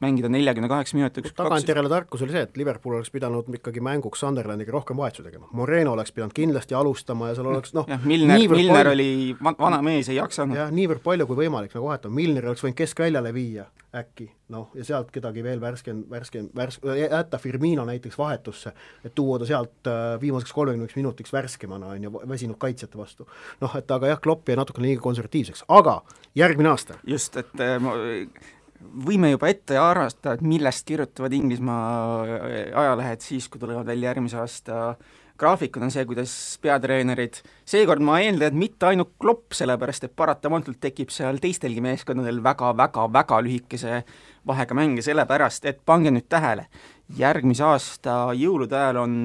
mängida neljakümne kaheksa minutiks tagantjärele tarkus oli see, et Liverpool oleks pidanud ikkagi mänguks Sunderlandiga rohkem vahetusi tegema. Moreno oleks pidanud kindlasti alustama ja seal oleks noh jah, Milner, Milner palju... oli va-, vana mees, ei jaksanud. jah, niivõrd palju kui võimalik nagu vahetama, Milner oleks võinud keskväljale viia äkki, noh, ja sealt kedagi veel värske, värske, värsk-, jätta Firmino näiteks vahetusse, et tuua ta sealt äh, viimaseks kolmekümneks minutiks värskemana, on ju, väsinud kaitsjate vastu. noh, et aga jah, Klopp jäi natukene liiga konservatiivseks, aga järgmine aasta. just, et äh, võime juba ette arvata, et millest kirjutavad Inglismaa ajalehed siis, kui tulevad välja järgmise aasta graafikud, on see, kuidas peatreenerid, seekord ma eeldan, et mitte ainult Klopp, sellepärast et paratamatult tekib seal teistelgi meeskondadel väga-väga-väga lühikese vahega mänge, sellepärast et pange nüüd tähele, järgmise aasta jõulude ajal on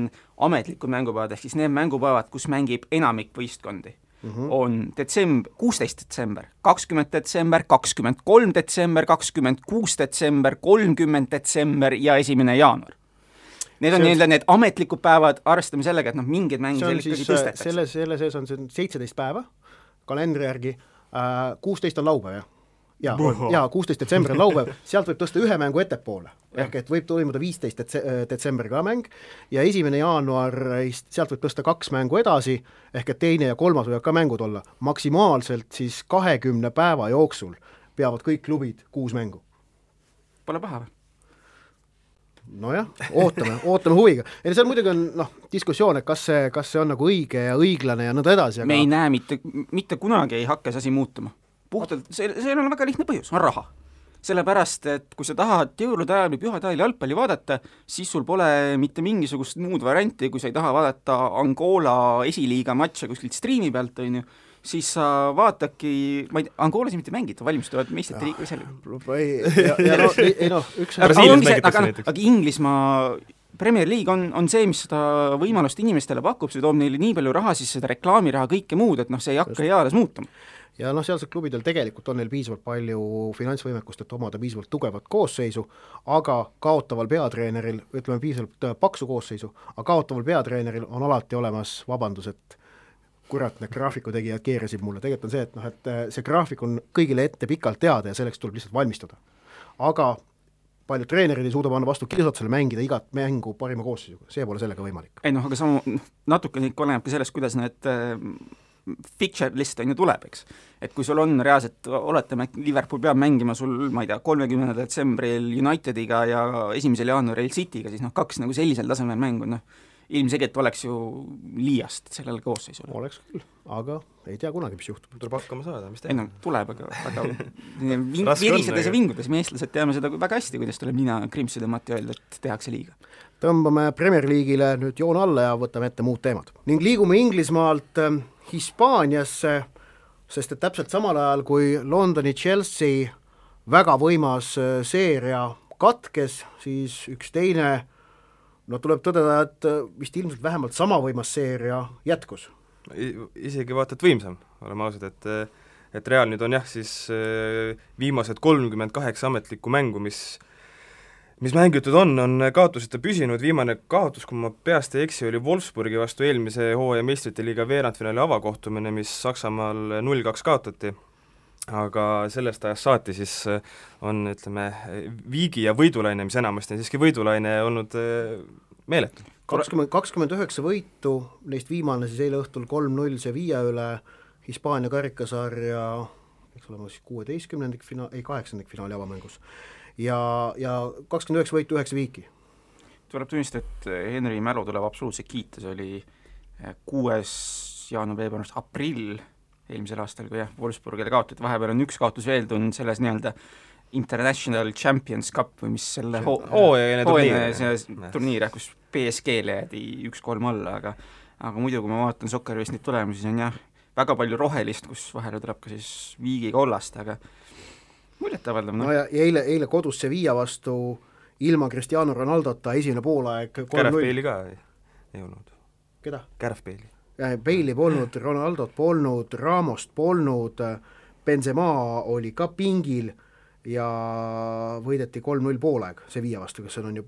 ametlikud mängupäevad, ehk siis need mängupäevad, kus mängib enamik võistkondi mm -hmm. on detsember, kuusteist detsember, kakskümmend detsember, kakskümmend kolm detsember, kakskümmend kuus detsember, kolmkümmend detsember ja esimene jaanuar. Need on nii-öelda need ametlikud päevad, arvestame sellega, et noh, mingeid mänge seal ikkagi tõstetakse. selle, selle sees on see seitseteist päeva kalendri järgi, kuusteist on laupäev, jah jaa, jaa, kuusteist detsember on laupäev, sealt võib tõsta ühe mängu ettepoole, ehk et võib toimuda viisteist detse-, detsember ka mäng ja esimene jaanuarist, sealt võib tõsta kaks mängu edasi, ehk et teine ja kolmas võivad ka mängud olla, maksimaalselt siis kahekümne päeva jooksul peavad kõik klubid kuus mängu. Pole paha või? nojah, ootame, ootame huviga. ei seal muidugi on noh, diskussioon, et kas see, kas see on nagu õige ja õiglane ja nõnda edasi, aga me ei näe mitte, mitte kunagi ei hakka see asi muutuma puhtalt, see, sellel on väga lihtne põhjus, on raha sellepärast, et kui sa tahad jõulude ajal või pühade ajal jalgpalli vaadata, siis sul pole mitte mingisugust muud varianti, kui sa ei taha vaadata Angola esiliiga matše kuskilt striimi pealt, on ju, siis sa vaatadki, ma ei tea, Angolas mitte mängita, valmistuvad meistrite liiga seal. ei, ei noh, üks Brasiilias mängitakse näiteks. aga Inglismaa Premier League on, on see, mis seda võimalust inimestele pakub, see toob neile nii palju raha, siis seda reklaamiraha, kõike muud, et noh, see ei hakka eales muutuma ja noh, sealsed klubidel tegelikult on neil piisavalt palju finantsvõimekust, et omada piisavalt tugevat koosseisu, aga kaotaval peatreeneril, ütleme piisavalt paksu koosseisu, aga kaotaval peatreeneril on alati olemas vabandus, et kurat, need graafiku tegijad keerasid mulle, tegelikult on see, et noh, et äh, see graafik on kõigile ette pikalt teada ja selleks tuleb lihtsalt valmistuda. aga paljud treenerid ei suuda panna vastu kiisotsale mängida igat mängu parima koosseisuga, see pole sellega võimalik. ei noh, aga samu, natukene ikka oleneb ka sellest, kuidas need äh, fixture list on ju tuleb, eks. et kui sul on reaalselt, oletame, et Liverpool peab mängima sul, ma ei tea, kolmekümnendal detsembril Unitediga ja esimesel jaanuaril Cityga, siis noh, kaks nagu sellisel tasemel mängu, noh, ilmselgelt oleks ju liiast sellele koosseisule. oleks küll, aga ei tea kunagi, mis juhtub. tuleb hakkama saada, mis teha. ei no tuleb, aga, aga virisedes ja vingudes, me eestlased teame seda väga hästi, kuidas tuleb nina krimpsu tõmmata ja öelda, et tehakse liiga tõmbame Premier League'ile nüüd joone alla ja võtame ette muud teemad. ning liigume Inglismaalt ähm, Hispaaniasse, sest et täpselt samal ajal, kui Londoni Chelsea väga võimas äh, seeria katkes, siis üks teine no tuleb tõdeda, et äh, vist ilmselt vähemalt sama võimas seeria jätkus. isegi vaata et võimsam, oleme ausad, et et Real nüüd on jah, siis äh, viimased kolmkümmend kaheksa ametlikku mängu, mis mis mängitud on, on kaotuseta püsinud, viimane kaotus, kui ma peast ei eksi, oli Wolfsburgi vastu eelmise hooaja meistrite liiga veerandfinaali avakohtumine, mis Saksamaal null-kaks kaotati. aga sellest ajast saati siis äh, on, ütleme, viigi ja võidulaine, mis enamasti on siiski võidulaine, olnud äh, meeletu. kakskümmend, kakskümmend üheksa võitu, neist viimane siis eile õhtul kolm-null Sevilla üle, Hispaania karikasarja eks olema siis kuueteistkümnendik fina-, ei kaheksandik finaali avamängus ja, ja kakskümmend üheksa võitu, üheksa viiki. tuleb tunnistada, et Henri mälu tuleb absoluutselt kiita, see oli eh, kuues jaanuar, veebruar, aprill eelmisel aastal, kui jah, Wolfsburgile kaotati, vahepeal on üks kaotus veel tulnud selles nii-öelda International Champions Cup või mis selle hoo-, hooajaline turniir, see turniir jah, kus BSG-le jäädi üks-kolm alla, aga aga muidu, kui ma vaatan Socceris neid tulemusi, siis on jah, väga palju rohelist, kus vahele tuleb ka siis viigi kollast, aga muljetavaldav, noh. no ja, ja eile, eile kodus Sevilla vastu ilma Cristiano Ronaldota esimene poolaeg Bale'i ka ei, ei olnud. keda? Bale'i. Bale'i polnud, Ronaldot polnud, Ramost polnud, Benzema oli ka pingil ja võideti kolm-null poolaeg Sevilla vastu, kes on ju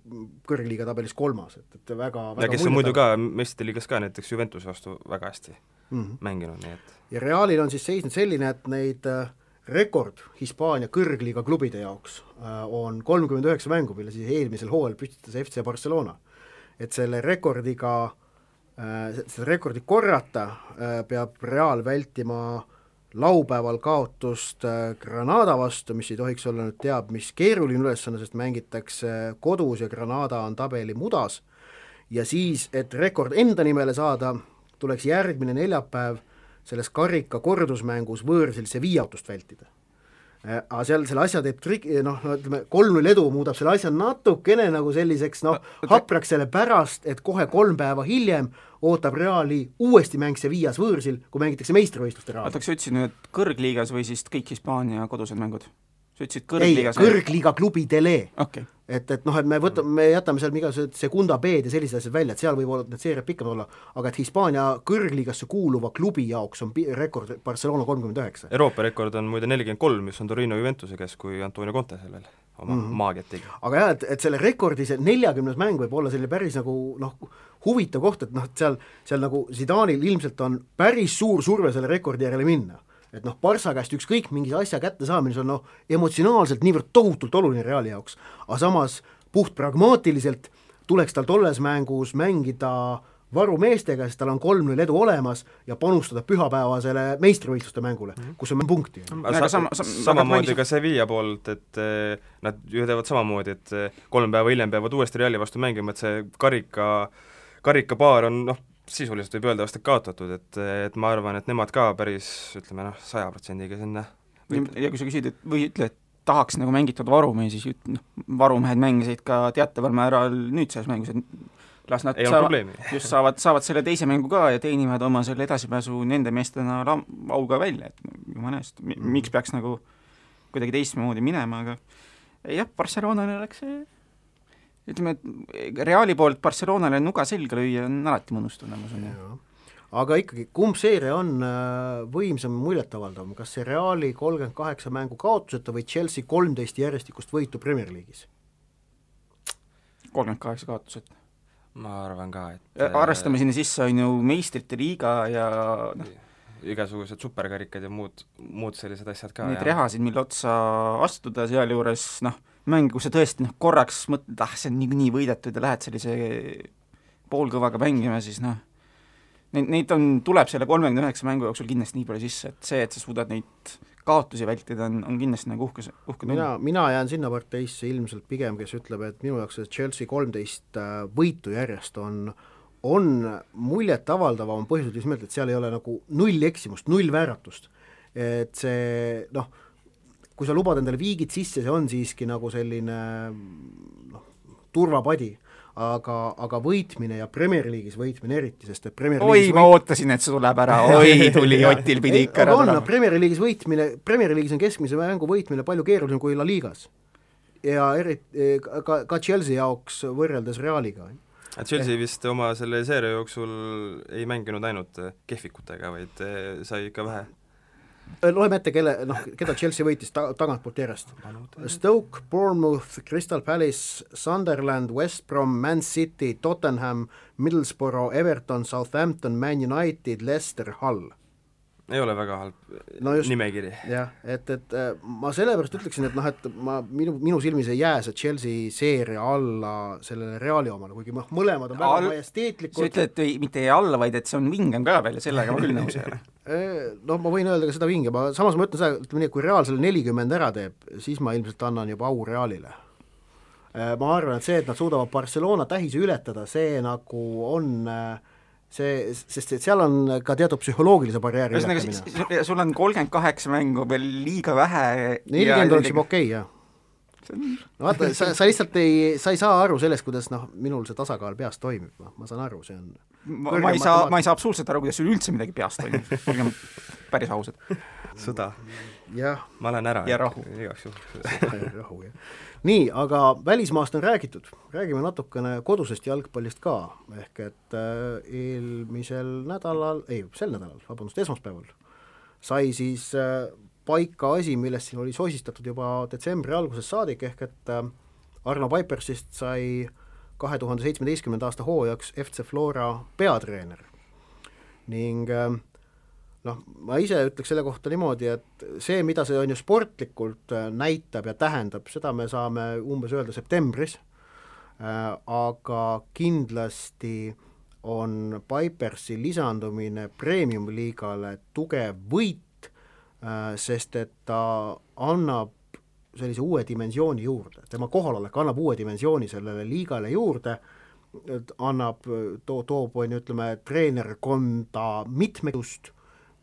kõrgliiga tabelis kolmas, et, et väga, väga ja kes on muidu ka meistrite liigas ka näiteks Juventuse vastu väga hästi mm -hmm. mänginud, nii et ja Realil on siis seisnud selline, et neid äh, rekord Hispaania kõrgliiga klubide jaoks äh, on kolmkümmend üheksa mängu, mille siis eelmisel hooajal püstitas FC Barcelona. et selle rekordiga, äh, seda rekordit korrata, äh, peab Real vältima laupäeval kaotust Granada vastu, mis ei tohiks olla nüüd teab mis keeruline ülesanne, sest mängitakse kodus ja Granada on tabeli mudas, ja siis, et rekord enda nimele saada, tuleks järgmine neljapäev selles karika kordusmängus võõrsil Sevillotust vältida. Äh, aga seal selle asja teeb trik-, noh, no ütleme, kolm-null edu muudab selle asja natukene nagu selliseks noh, hapraks sellepärast, et kohe kolm päeva hiljem ootab Reali uuesti mäng Sevillas võõrsil, kui mängitakse meistrivõistluste raames. oota, kas sa ütlesid nüüd, kõrgliigas või siis kõik Hispaania kodused mängud? Sa ütlesid kõrgliigas? ei, kõrgliiga klubidele okay et, et noh, et me võtame, me jätame seal igasugused Segunda B-d ja sellised asjad välja, et seal võivad need seeriad pikemad olla, aga et Hispaania kõrgliigasse kuuluva klubi jaoks on rekord Barcelona kolmkümmend üheksa. Euroopa rekord on muide nelikümmend kolm, mis on Torino Juventuse käes, kui Antonio Conte sellel oma mm -hmm. maagiat tegi. aga jah, et, et selle rekordi, see neljakümnes mäng võib olla selline päris nagu noh, huvitav koht, et noh, et seal, seal nagu Zidanil ilmselt on päris suur surve selle rekordi järele minna et noh, Barca käest ükskõik mingi asja kättesaamine, see on noh, emotsionaalselt niivõrd tohutult oluline Reali jaoks, aga samas puhtpragmaatiliselt tuleks tal tolles mängus mängida varumeestega, sest tal on kolm-null edu olemas ja panustada pühapäevasele meistrivõistluste mängule mm, -hmm. kus on punkti. Sa, sama, samamoodi ka Sevilla poolt, et eh, nad ju teevad samamoodi, et eh, kolm päeva hiljem peavad uuesti Reali vastu mängima, et see karika, karikapaar on noh, sisuliselt võib öelda vast, et kaotatud, et, et ma arvan, et nemad ka päris ütleme noh, saja protsendiga sinna ja kui sa küsid, et või ütle, et tahaks nagu mängitud varumehi, siis noh, varumehed mängisid ka teataval määral nüüd selles mängus, et las nad ei saavad, just saavad, saavad selle teise mängu ka ja teenivad oma selle edasipääsu nende meestena auga välja, et jumala eest, miks peaks nagu kuidagi teistmoodi minema, aga jah, Barcelonale oleks see ütleme, et Reali poolt Barcelonale nuga selga lüüa on alati mõnus tunne, ma usun, jah. Aga ikkagi, kumb seeria on äh, võimsam ja muljetavaldavam, kas see Reali kolmkümmend kaheksa mängu kaotuseta või Chelsea kolmteist järjestikust võitu Premier League'is? kolmkümmend kaheksa kaotuseta. ma arvan ka, et arvestame sinna sisse, on ju meistrite liiga ja noh, igasugused superkarikad ja muud, muud sellised asjad ka, neid rehasid, mille otsa astuda, sealjuures noh, mäng, kus sa tõesti noh, korraks mõtled, ah, see on niikuinii võidetud ja lähed sellise poolkõvaga mängima, siis noh, neid, neid on, tuleb selle kolmekümne üheksa mängu jooksul kindlasti nii palju sisse, et see, et sa suudad neid kaotusi vältida, on, on kindlasti nagu uhkus, uhke mina, mina jään sinna parteisse ilmselt pigem, kes ütleb, et minu jaoks see Chelsea kolmteist äh, võitu järjest on on muljetavaldavam põhjusel just nimelt, et seal ei ole nagu null eksimust, null vääratust. et see noh, kui sa lubad endale viigid sisse, see on siiski nagu selline noh, turvapadi aga, aga võitmine ja Premier League'is võitmine eriti, sest et Premier oi, ma võit... ootasin, et see tuleb ära, oi, tuli, Otil pidi ikka ära tulema. Premier League'is võitmine, Premier League'is on keskmise mängu võitmine palju keerulisem kui La Ligas. ja eriti ka, ka Chelsea jaoks võrreldes Realiga. Chelsea vist oma selle seeria jooksul ei mänginud ainult kehvikutega, vaid eh, sai ikka vähe Äh, loeme ette, kelle, noh, keda Chelsea võitis ta-, tagantpoolt järjest. Stoke, Bournemouth, Crystal Palace, Sunderland, West Brom, Man City, Tottenham, Middlesbrough, Everton, Southampton, Man United, Leicester, Hull ei ole väga halb no just, nimekiri. jah, et, et äh, ma sellepärast ütleksin, et noh, et ma, minu, minu silmis ei jää see Chelsea seeria alla sellele Reali omale, kuigi noh, mõlemad on väga majesteetlikud. sa ütled, et ei, mitte ei alla, vaid et see on vingem ka veel ja sellega ma küll nõus ei ole. noh, ma võin öelda ka seda vingem, aga samas ma ütlen seda, ütleme nii, et kui Real selle nelikümmend ära teeb, siis ma ilmselt annan juba au Realile. Äh, ma arvan, et see, et nad suudavad Barcelona tähise ületada, see nagu on äh, see, sest et seal on ka teatud psühholoogilise barjääri ühesõnaga, sul on kolmkümmend kaheksa mängu veel liiga vähe nelikümmend oleks juba okei okay,, jah. no vaata, sa, sa lihtsalt ei, sa ei saa aru sellest, kuidas noh, minul see tasakaal peas toimib, noh, ma saan aru, see on ma, ma ei saa, ma ei saa absoluutselt aru, kuidas sul üldse midagi peas toimub, olgem päris ausad. sõda. ma lähen ära. ja rahu. igaks juhuks rahu, jah nii, aga välismaast on räägitud, räägime natukene kodusest jalgpallist ka, ehk et äh, eelmisel nädalal, ei, sel nädalal, vabandust, esmaspäeval sai siis äh, paika asi, millest siin oli sosistatud juba detsembri algusest saadik, ehk et äh, Arno Paipersist sai kahe tuhande seitsmeteistkümnenda aasta hooajaks FC Flora peatreener. ning äh, noh, ma ise ütleks selle kohta niimoodi, et see, mida see on ju sportlikult äh, näitab ja tähendab, seda me saame umbes öelda septembris äh,, aga kindlasti on Pipersi lisandumine premium-liigale tugev võit sest et ta annab sellise uue dimensiooni juurde, tema kohalolek annab uue dimensiooni sellele liigale juurde, annab, too, toob, on ju, ütleme, treenerkonda mitmekesust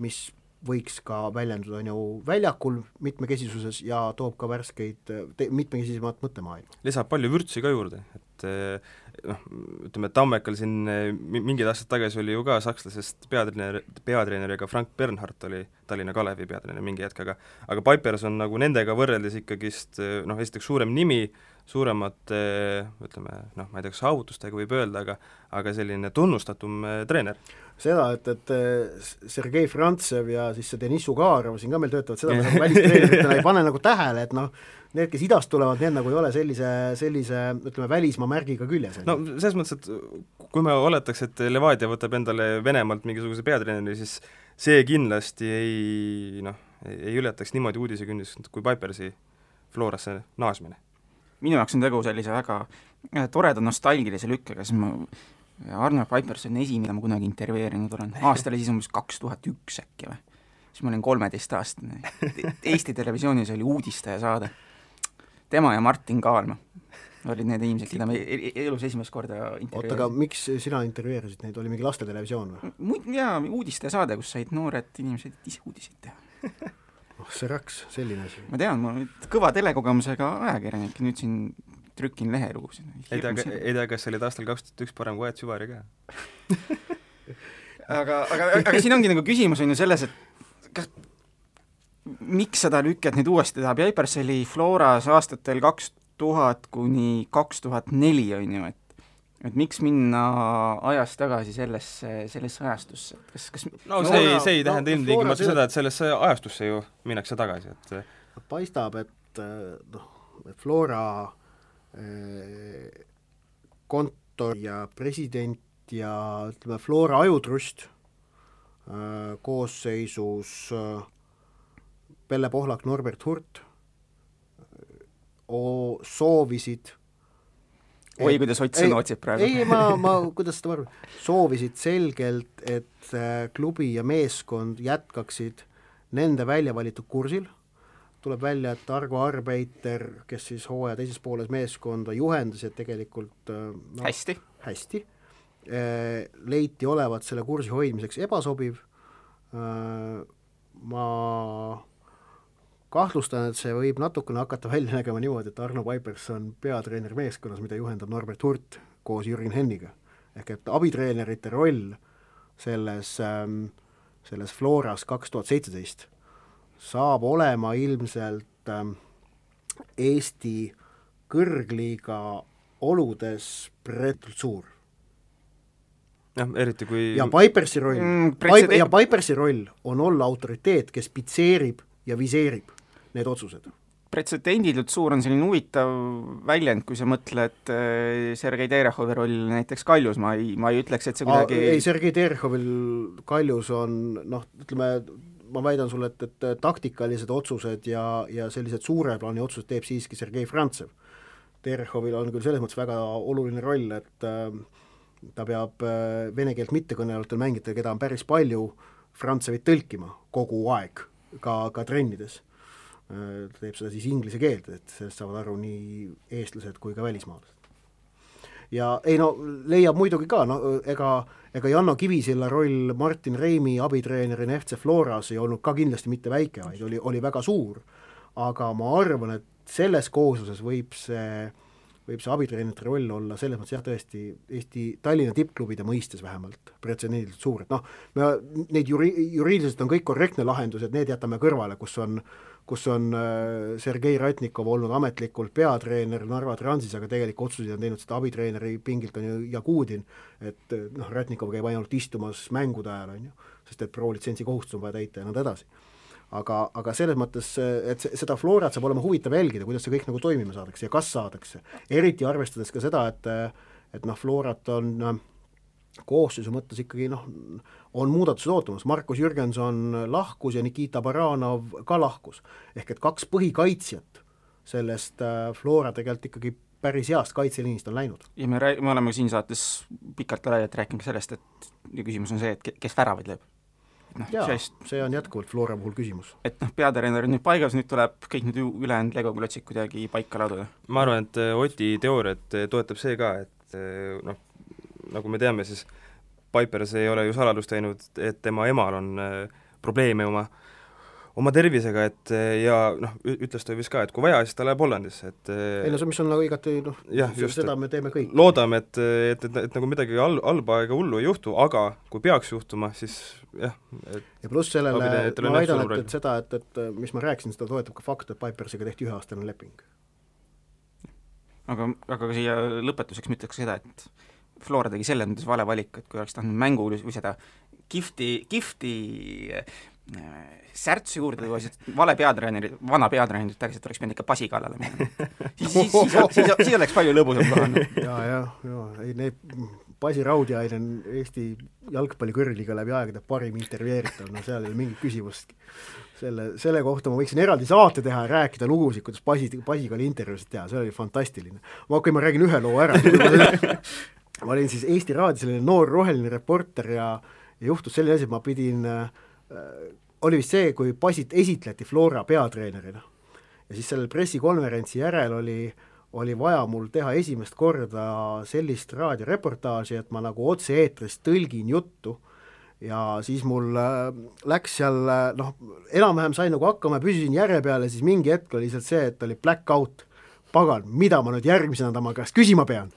mis võiks ka väljenduda, on ju, väljakul mitmekesisuses ja toob ka värskeid, mitmekesisemat mõttemaailma. lisab palju vürtsi ka juurde, et eh, noh, ütleme, Tammekal siin eh, mingid aastad tagasi oli ju ka sakslasest peatreener, peatreeneriga Frank Bernhardt oli Tallinna Kalevi peatreener mingi hetk, aga aga Pipers on nagu nendega võrreldes ikkagist eh, noh, esiteks suurem nimi, suuremate ütleme noh, ma ei tea, kas saavutustega võib öelda, aga aga selline tunnustatum treener. Seda, et, et Sergei Frantsev ja siis see Deniss Ugarov siin ka meil töötavad, seda me nagu välistreeneritena ei pane nagu tähele, et noh, need, kes idast tulevad, need nagu ei ole sellise, sellise ütleme, välismaa märgiga küljes. no selles mõttes, et kui me oletaks, et Levadia võtab endale Venemaalt mingisuguse peatreeneri, siis see kindlasti ei noh, ei ületaks niimoodi uudisekünnist kui Pipersi Florasse naasmine. minu jaoks on tegu sellise väga toreda nostalgilise lükkega, siis ma Arnold Pipers on esimene, mida ma kunagi intervjueerinud olen, aasta oli siis umbes kaks tuhat üks äkki või. siis ma olin kolmeteistaastane, Eesti Televisioonis oli uudistaja saade. Tema ja Martin Kaalma olid need inimesed, keda ma e-, e-, elus esimest korda oota, aga miks sina intervjueerisid neid, oli mingi lastetelevisioon või? jaa, uudistaja saade, kus said noored inimesed ise uudiseid teha oh see raks, selline asi. ma tean, ma olen kõva telekogemusega ajakirjanik ja nüüd siin trükin lehelugusid. ei tea, ei tea, kas see oli aastal kaks tuhat üks parem kui Aet Süvari ka aga, aga, aga siin ongi nagu küsimus on ju selles, et kas miks seda lüket nüüd uuesti teha, Pipers oli Floras aastatel kaks tuhat kuni kaks tuhat neli, on ju, et et miks minna ajas tagasi sellesse, sellesse ajastusse, et kas, kas no see ei, see ei tähenda no, ilmtingimata seda, et sellesse ajastusse ju minnakse tagasi, et paistab, et noh, Flora äh, kontor ja president ja ütleme, Flora ajutrust äh, koosseisus äh, Pelle Pohlak, Norbert Hurt soovisid oi, kuidas Ott sõnu otsib praegu. ei, ma, ma, kuidas seda arvan, soovisid selgelt, et äh, klubi ja meeskond jätkaksid nende välja valitud kursil, tuleb välja, et Argo Arbeiter, kes siis hooaja teises pooles meeskonda juhendas, et tegelikult no, hästi, hästi, äh, leiti olevat selle kursi hoidmiseks ebasobiv, äh, ma kahtlustan, et see võib natukene hakata välja nägema niimoodi, et Arno Paipers on peatreener meeskonnas, mida juhendab Norbert Hurt koos Jürgen Henniga. ehk et abitreenerite roll selles ähm,, selles Floras kaks tuhat seitseteist saab olema ilmselt ähm, Eesti kõrgliiga oludes pretult suur. jah, eriti kui ja Pipersi roll mm,, Piper, ja Pipersi roll on olla autoriteet, kes pitseerib ja viseerib need otsused? pretsedenditult suur on selline huvitav väljend, kui sa mõtled äh, Sergei Terehovi roll näiteks Kaljus, ma ei, ma ei ütleks, et see kuidagi ei, Sergei Terehovil Kaljus on noh, ütleme, ma väidan sulle, et, et taktikalised otsused ja, ja sellised suure plaani otsused teeb siiski Sergei Frantsev. Terehovil on küll selles mõttes väga oluline roll, et äh, ta peab äh, vene keelt mittekõnelevatel mängijatel, keda on päris palju, Frantsevit tõlkima kogu aeg, ka, ka trennides ta teeb seda siis inglise keelt, et sellest saavad aru nii eestlased kui ka välismaalased. ja ei no leiab muidugi ka, no ega, ega Janno Kivisilla roll Martin Reimi abitreenerina FC Floras ei olnud ka kindlasti mitte väike, vaid oli, oli väga suur, aga ma arvan, et selles koosluses võib see võib see abitreenerite roll olla selles mõttes jah, tõesti Eesti Tallinna tippklubide mõistes vähemalt pretsedenditult suur, et noh, me neid juri-, juriidiliselt on kõik korrektne lahendus, et need jätame kõrvale, kus on kus on äh, Sergei Ratnikov olnud ametlikult peatreener Narva Transis, aga tegelikult otsuseid on teinud seda abitreeneri pingilt, on ju Jagudin, et äh, noh, Ratnikov käib ainult istumas mängude ajal, on ju, sest et pro-litsentsi kohustus on vaja täita ja nõnda edasi. Aga, aga selles mõttes, et seda Florat saab olema huvitav jälgida, kuidas see kõik nagu toimima saadakse ja kas saadakse, eriti arvestades ka seda, et et noh, Florat on äh, koosseisu mõttes ikkagi noh, on muudatused ootamas, Markus Jürgenson lahkus ja Nikita Baranov ka lahkus. ehk et kaks põhikaitsjat sellest äh, Flora tegelikult ikkagi päris heast kaitseliinist on läinud. ja me rääg-, me oleme siin saates pikalt ja laialt rääkinud ka sellest, et ja küsimus on see, et kes väravaid lööb. Noh, sellest see on jätkuvalt Flora puhul küsimus. et noh, peatreener on nüüd paigas, nüüd tuleb kõik need ülejäänud legoklotsid kuidagi paika laduda. ma arvan, et äh, Oti teooriat äh, toetab see ka, et noh, nagu me teame, siis Pipers ei ole ju saladust teinud, et tema emal on äh, probleeme oma oma tervisega, et äh, ja noh, ütles ta vist ka, et kui vaja, siis ta läheb Hollandisse, et äh, ei no see, mis on nagu igati noh, seda me teeme kõik. loodame, et, et, et, et nagu midagi hal-, halba ega hullu ei juhtu, aga kui peaks juhtuma, siis jah, ja pluss sellele ma väidan, et, et seda, et, et mis ma rääkisin, seda toetab ka fakt, et Pipersiga tehti üheaastane leping. aga, aga siia lõpetuseks ma ütleks seda, et Flora tegi selles mõttes vale valiku, et kui oleks tahtnud mängu või seda kihvti, kihvti äh, särtsu juurde tuua, siis vale peatreeneri, vana peatreener ütles, et oleks pidanud ikka basi kallale minema. siis, siis, siis, siis, siis oleks palju lõbusam kohanud. ja, ja, ja ei need, Basi Raudjain on Eesti jalgpallikõrgliga läbi aegade parim intervjueeritav, no seal ei ole mingit küsimustki. selle, selle kohta ma võiksin eraldi saate teha ja rääkida lugusid, kuidas Basi, Basiga oli intervjuusid teha, see oli fantastiline. ma, okei ma räägin ühe loo ära ma olin siis Eesti Raadios selline noor roheline reporter ja, ja juhtus selline asi, et ma pidin äh,, oli vist see, kui Basit esitleti Flora peatreenerina. ja siis sellel pressikonverentsi järel oli, oli vaja mul teha esimest korda sellist raadioreportaaži, et ma nagu otse-eetris tõlgin juttu ja siis mul äh, läks seal äh, noh, enam-vähem sain nagu hakkama, püsisin järje peal ja siis mingi hetk oli lihtsalt see, et oli black out pagan, mida ma nüüd järgmisena tema käest küsima pean.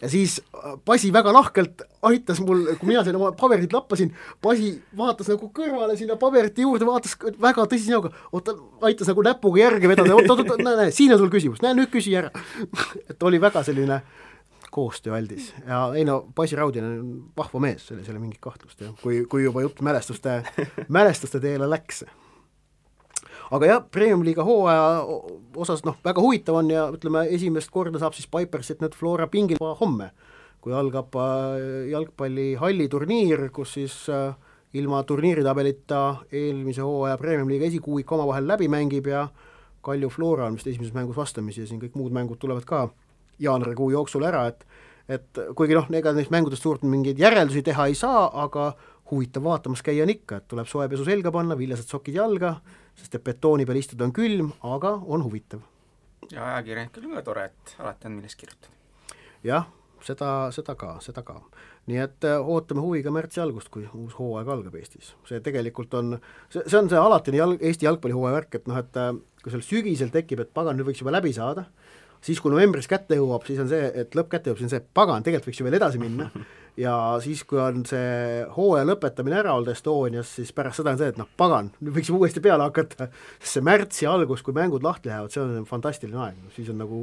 ja siis äh, Pasi väga lahkelt aitas mul, kui mina siin oma paberid lappasin, Pasi vaatas nagu kõrvale sinna paberite juurde, vaatas väga tõsise näoga, oota, aitas nagu näpuga järge vedada, oot, oot, oot, näe, näe, siin on sul küsimus, näe nüüd küsi ära. Et oli väga selline koostööaldis. Ja ei no, Basi Raudin on vahva mees, selles ei ole mingit kahtlust jah, kui, kui juba jutt mälestuste, mälestuste teele läks aga jah, Premium-liiga hooaja osas noh, väga huvitav on ja ütleme, esimest korda saab siis Pipersit nüüd Flora pingil homme, kui algab äh, jalgpallihalli turniir, kus siis äh, ilma turniiritabelita eelmise hooaja Premium-liiga esikuuik omavahel läbi mängib ja Kalju Flora on vist esimeses mängus vastamisi ja siin kõik muud mängud tulevad ka jaanuarikuu jooksul ära, et et kuigi noh, ega neist mängudest suurt mingeid järeldusi teha ei saa, aga huvitav vaatamas käia on ikka, et tuleb soe pesu selga panna, viljased sokid jalga, sest et betooni peal istuda on külm, aga on huvitav. ja ajakirjanikul on ka tore, et alati on millest kirjutada. jah, seda, seda ka, seda ka. nii et äh, ootame huviga märtsi algust, kui uus hooaeg algab Eestis. see tegelikult on, see, see on see alatine jalg, Eesti jalgpallihooaja värk, et noh, et äh, kui seal sügisel tekib, et pagan, nüüd võiks juba läbi saada, siis kui novembris kätte jõuab, siis on see, et lõpp kätte jõuab, siis on see, pagan, tegelikult võiks ju veel edasi minna ja siis, kui on see hooaja lõpetamine ära olnud Estonias, siis pärast seda on see, et noh, pagan, nüüd võiks uuesti peale hakata, sest see märtsi algus, kui mängud lahti lähevad, see on fantastiline aeg, siis on nagu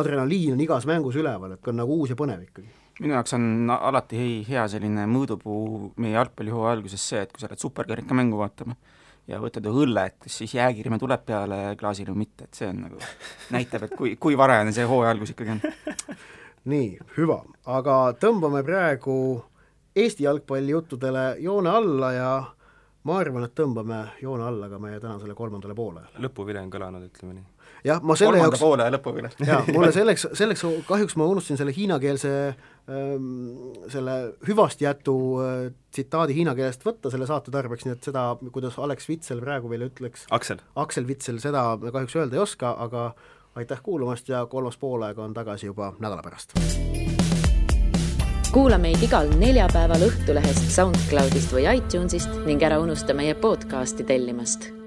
adrenaliin on igas mängus üleval, et on nagu uus ja põnev ikkagi. Minu jaoks on alati hea selline mõõdupuu meie jalgpallihooaja alguses see, et kui sa lähed superkarika mängu vaatama ja võtad ühe õlle, et kas siis jääkirme tuleb peale klaasile või mitte, et see on nagu, näitab, et kui, kui varajane see hooaja algus ikkagi on nii, hüva, aga tõmbame praegu Eesti jalgpallijuttudele joone alla ja ma arvan, et tõmbame joone alla ka meie tänasele kolmandale poolele. lõpuvile on kõlanud, ütleme nii. jah, ma selle kolmanda jaoks poole ja lõpuvile. jaa, mulle selleks, selleks kahjuks ma unustasin selle hiinakeelse ähm, selle hüvasti jätu äh, tsitaadi hiina keelest võtta selle saate tarbeks, nii et seda, kuidas Alex Vitsel praegu veel ütleks Aksel. Aksel Vitsel, seda me kahjuks öelda ei oska, aga aitäh kuulamast ja kolmas poolaeg on tagasi juba nädala pärast. kuula meid igal neljapäeval Õhtulehest, SoundCloudist või iTunesist ning ära unusta meie podcasti tellimast